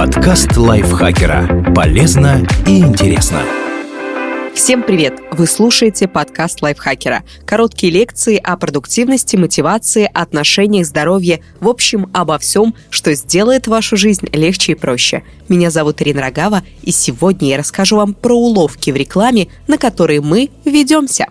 Подкаст лайфхакера. Полезно и интересно. Всем привет! Вы слушаете подкаст лайфхакера. Короткие лекции о продуктивности, мотивации, отношениях, здоровье, в общем, обо всем, что сделает вашу жизнь легче и проще. Меня зовут Ирина Рогава, и сегодня я расскажу вам про уловки в рекламе, на которые мы ведемся.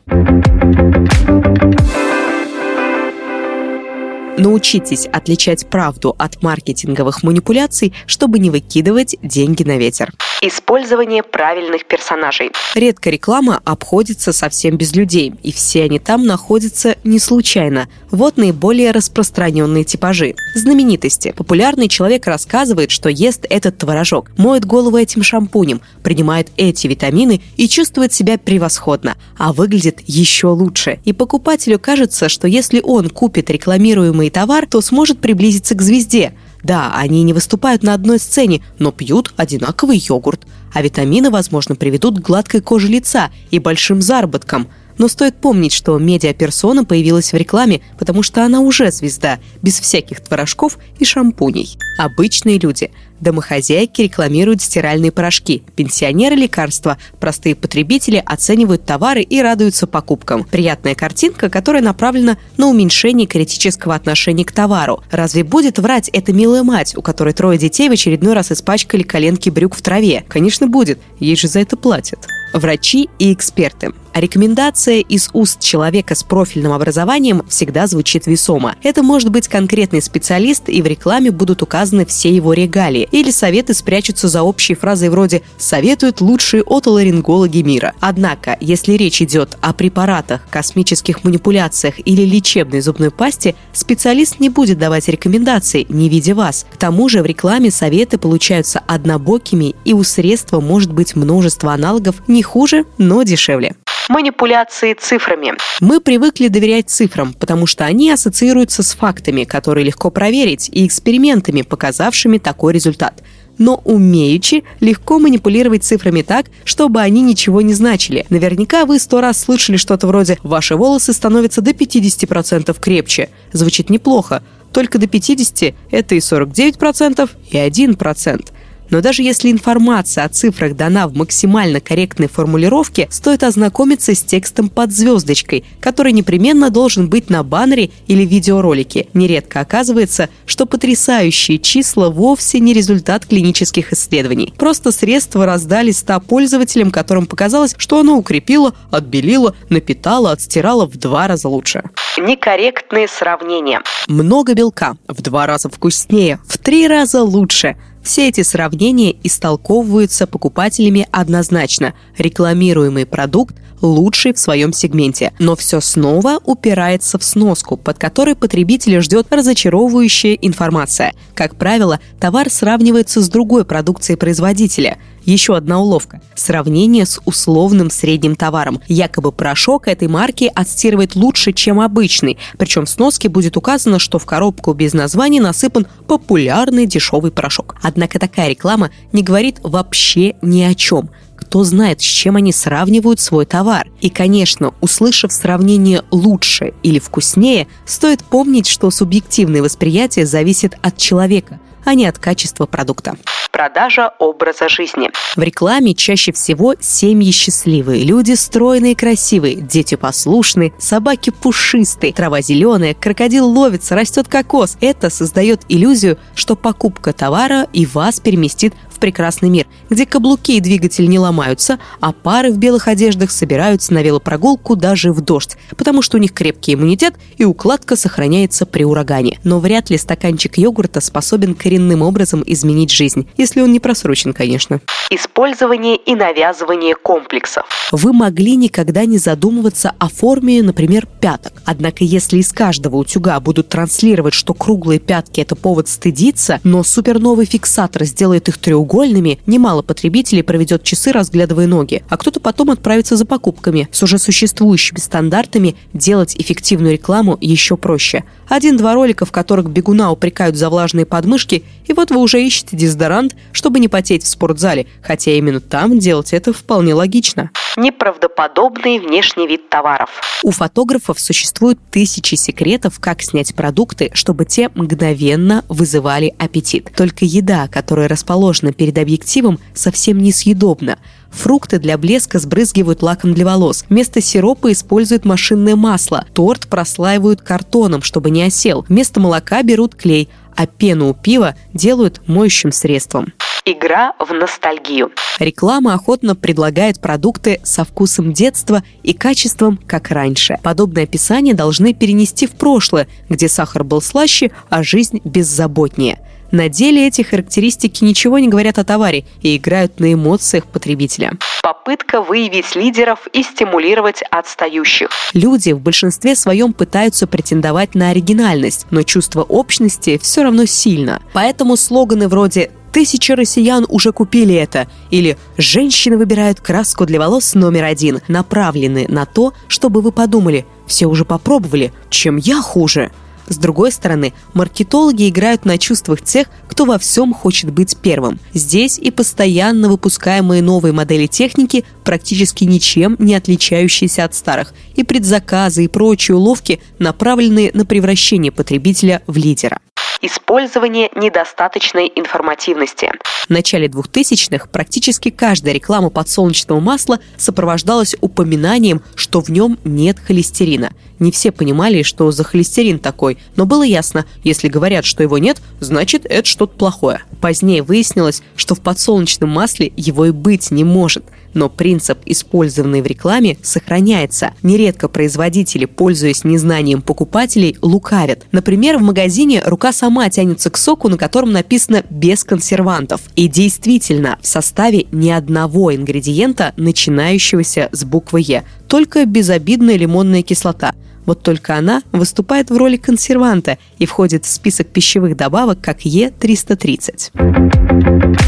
Научитесь отличать правду от маркетинговых манипуляций, чтобы не выкидывать деньги на ветер. Использование правильных персонажей. Редко реклама обходится совсем без людей, и все они там находятся не случайно. Вот наиболее распространенные типажи. Знаменитости. Популярный человек рассказывает, что ест этот творожок, моет голову этим шампунем, принимает эти витамины и чувствует себя превосходно, а выглядит еще лучше. И покупателю кажется, что если он купит рекламируемый товар, то сможет приблизиться к звезде – да, они не выступают на одной сцене, но пьют одинаковый йогурт. А витамины, возможно, приведут к гладкой коже лица и большим заработкам – но стоит помнить, что медиаперсона появилась в рекламе, потому что она уже звезда, без всяких творожков и шампуней. Обычные люди. Домохозяйки рекламируют стиральные порошки, пенсионеры – лекарства, простые потребители оценивают товары и радуются покупкам. Приятная картинка, которая направлена на уменьшение критического отношения к товару. Разве будет врать эта милая мать, у которой трое детей в очередной раз испачкали коленки брюк в траве? Конечно, будет, ей же за это платят врачи и эксперты. А рекомендация из уст человека с профильным образованием всегда звучит весомо. Это может быть конкретный специалист, и в рекламе будут указаны все его регалии. Или советы спрячутся за общей фразой вроде «советуют лучшие отоларингологи мира». Однако, если речь идет о препаратах, космических манипуляциях или лечебной зубной пасте, специалист не будет давать рекомендаций, не видя вас. К тому же в рекламе советы получаются однобокими, и у средства может быть множество аналогов не хуже, но дешевле манипуляции цифрами. Мы привыкли доверять цифрам, потому что они ассоциируются с фактами, которые легко проверить, и экспериментами, показавшими такой результат но умеючи легко манипулировать цифрами так, чтобы они ничего не значили. Наверняка вы сто раз слышали что-то вроде «ваши волосы становятся до 50% крепче». Звучит неплохо. Только до 50 – это и 49%, и 1%. Но даже если информация о цифрах дана в максимально корректной формулировке, стоит ознакомиться с текстом под звездочкой, который непременно должен быть на баннере или видеоролике. Нередко оказывается, что потрясающие числа вовсе не результат клинических исследований. Просто средства раздали 100 пользователям, которым показалось, что оно укрепило, отбелило, напитало, отстирало в два раза лучше. Некорректные сравнения. Много белка, в два раза вкуснее, в три раза лучше – все эти сравнения истолковываются покупателями однозначно. Рекламируемый продукт лучший в своем сегменте. Но все снова упирается в сноску, под которой потребителя ждет разочаровывающая информация. Как правило, товар сравнивается с другой продукцией производителя. Еще одна уловка – сравнение с условным средним товаром. Якобы порошок этой марки отстирывает лучше, чем обычный. Причем в сноске будет указано, что в коробку без названия насыпан популярный дешевый порошок. Однако такая реклама не говорит вообще ни о чем кто знает, с чем они сравнивают свой товар. И, конечно, услышав сравнение «лучше» или «вкуснее», стоит помнить, что субъективное восприятие зависит от человека, а не от качества продукта продажа образа жизни. В рекламе чаще всего семьи счастливые, люди стройные и красивые, дети послушные, собаки пушистые, трава зеленая, крокодил ловится, растет кокос. Это создает иллюзию, что покупка товара и вас переместит прекрасный мир, где каблуки и двигатель не ломаются, а пары в белых одеждах собираются на велопрогулку даже в дождь, потому что у них крепкий иммунитет и укладка сохраняется при урагане. Но вряд ли стаканчик йогурта способен коренным образом изменить жизнь, если он не просрочен, конечно. Использование и навязывание комплексов. Вы могли никогда не задумываться о форме, например, пяток. Однако, если из каждого утюга будут транслировать, что круглые пятки – это повод стыдиться, но суперновый фиксатор сделает их треугольными, треугольными, немало потребителей проведет часы, разглядывая ноги, а кто-то потом отправится за покупками. С уже существующими стандартами делать эффективную рекламу еще проще. Один-два ролика, в которых бегуна упрекают за влажные подмышки, и вот вы уже ищете дезодорант, чтобы не потеть в спортзале, хотя именно там делать это вполне логично. Неправдоподобный внешний вид товаров. У фотографов существуют тысячи секретов, как снять продукты, чтобы те мгновенно вызывали аппетит. Только еда, которая расположена перед объективом, совсем несъедобна. Фрукты для блеска сбрызгивают лаком для волос. Вместо сиропа используют машинное масло. Торт прослаивают картоном, чтобы не осел. Вместо молока берут клей, а пену у пива делают моющим средством. Игра в ностальгию. Реклама охотно предлагает продукты со вкусом детства и качеством, как раньше. Подобное описание должны перенести в прошлое, где сахар был слаще, а жизнь беззаботнее. На деле эти характеристики ничего не говорят о товаре и играют на эмоциях потребителя. Попытка выявить лидеров и стимулировать отстающих. Люди в большинстве своем пытаются претендовать на оригинальность, но чувство общности все равно сильно. Поэтому слоганы вроде Тысячи россиян уже купили это. Или «Женщины выбирают краску для волос номер один», направлены на то, чтобы вы подумали «Все уже попробовали, чем я хуже». С другой стороны, маркетологи играют на чувствах тех, кто во всем хочет быть первым. Здесь и постоянно выпускаемые новые модели техники, практически ничем не отличающиеся от старых, и предзаказы и прочие уловки, направленные на превращение потребителя в лидера использование недостаточной информативности. В начале 2000-х практически каждая реклама подсолнечного масла сопровождалась упоминанием, что в нем нет холестерина. Не все понимали, что за холестерин такой, но было ясно, если говорят, что его нет, значит это что-то плохое. Позднее выяснилось, что в подсолнечном масле его и быть не может – но принцип, использованный в рекламе, сохраняется. Нередко производители, пользуясь незнанием покупателей, лукавят. Например, в магазине рука сама тянется к соку, на котором написано «без консервантов». И действительно, в составе ни одного ингредиента, начинающегося с буквы «Е», только безобидная лимонная кислота – вот только она выступает в роли консерванта и входит в список пищевых добавок как Е330.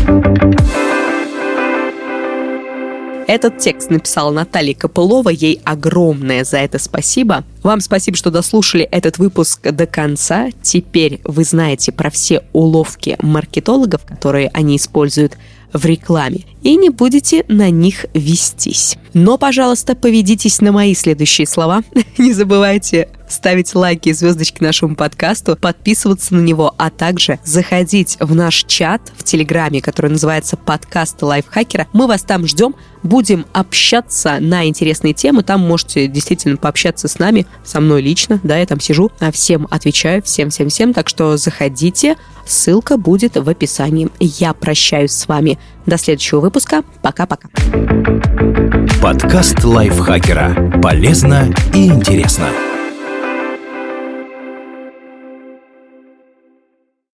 Этот текст написала Наталья Копылова. Ей огромное за это спасибо. Вам спасибо, что дослушали этот выпуск до конца. Теперь вы знаете про все уловки маркетологов, которые они используют в рекламе и не будете на них вестись. Но, пожалуйста, поведитесь на мои следующие слова. не забывайте ставить лайки и звездочки нашему подкасту, подписываться на него, а также заходить в наш чат в Телеграме, который называется «Подкаст лайфхакера». Мы вас там ждем, будем общаться на интересные темы. Там можете действительно пообщаться с нами, со мной лично, да, я там сижу, а всем отвечаю, всем-всем-всем, так что заходите, ссылка будет в описании. Я прощаюсь с вами до следующего выпуска. Пока-пока. Подкаст лайфхакера. Полезно и интересно.